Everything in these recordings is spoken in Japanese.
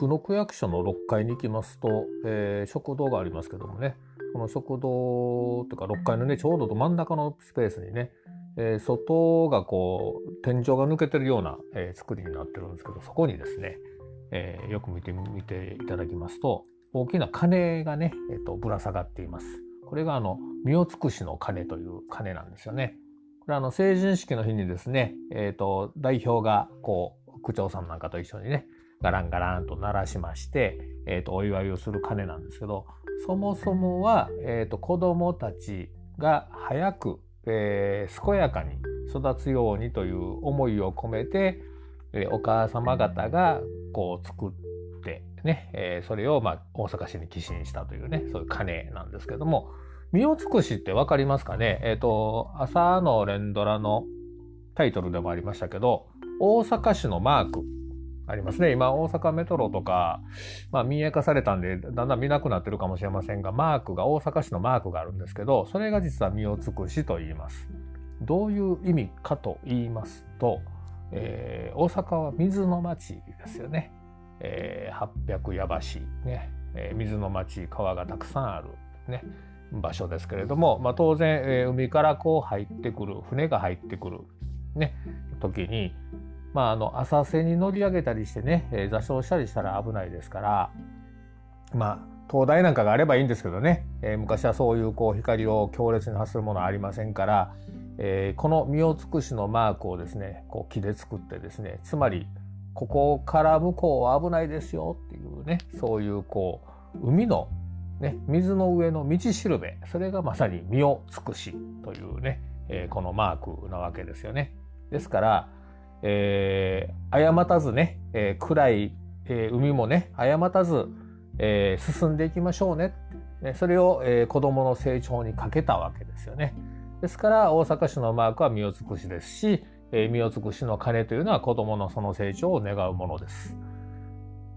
生野区役所の6階に行きますと、えー、食堂がありますけどもねこの食堂というか6階のねちょうど真ん中のスペースにね、えー、外がこう天井が抜けてるような、えー、作りになってるんですけどそこにですね、えー、よく見てみていただきますと大きな鐘がね、えーと、ぶら下がっています。これがあの身を尽くしの鐘という鐘なんですよね。これあの成人式の日にですね、えーと、代表がこう区長さんなんかと一緒にねガランガランと鳴らしまして、えーと、お祝いをする鐘なんですけどそもそもは、えー、と子どもたちが早く、えー、健やかに育つようにという思いを込めて、えー、お母様方がこう作ってね、えー、それを、まあ、大阪市に寄進したというねそういう鐘なんですけども身を尽くしって分かりますかね？え、ー、と朝の連ドラのタイトルでもありましたけど大阪市のマーク。ありますね。今、大阪メトロとか、まあ、民営化されたんで、だんだん見なくなってるかもしれませんが、マークが、大阪市のマークがあるんですけど、それが実は身を尽くしと言います。どういう意味かと言いますと、えー、大阪は水の町ですよね。えー、800矢橋、ね、えー、水の町、川がたくさんある、ね、場所ですけれども、まあ、当然、えー、海からこう入ってくる、船が入ってくる、ね、時に、まあ、あの浅瀬に乗り上げたりしてね、えー、座礁したりしたら危ないですからまあ灯台なんかがあればいいんですけどね、えー、昔はそういうこう光を強烈に発するものはありませんから、えー、この身を尽くしのマークをですねこう木で作ってですねつまりここから向こうは危ないですよっていうねそういうこう海のね、水の上の道しるべそれがまさに身を尽くしというね、えー、このマークなわけですよね。ですからえー、誤たずね、えー、暗い、えー、海もね、誤たず、えー、進んでいきましょうね。ねそれを、えー、子供の成長にかけたわけですよね。ですから大阪市のマークは身を尽くしですし、えー、身を尽くしの鐘というのは子供のその成長を願うものです。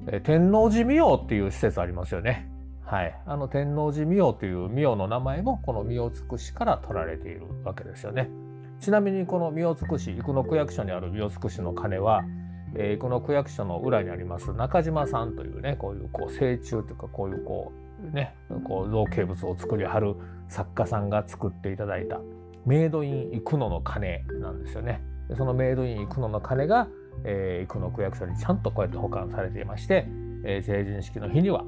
えー、天王寺御代っていう施設ありますよね。はい。あの天王寺御代という御代の名前もこの身を尽くしから取られているわけですよね。ちなみにこの三尾尽し生野区役所にある三尾尽しの鐘は、えー、生野区役所の裏にあります中島さんというねこういうこう成虫というかこういうこうねこう造形物を作りはる作家さんが作っていただいたメイドイン生野の鐘なんですよね。でそのメイドイン生野の鐘が、えー、生野区役所にちゃんとこうやって保管されていまして、えー、成人式の日には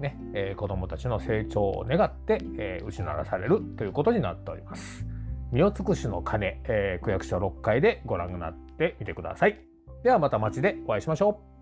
ね、えー、子どもたちの成長を願って、えー、打ち鳴らされるということになっております。身を尽くしの鐘、えー、区役所6階でご覧になってみてください。ではまた街でお会いしましょう。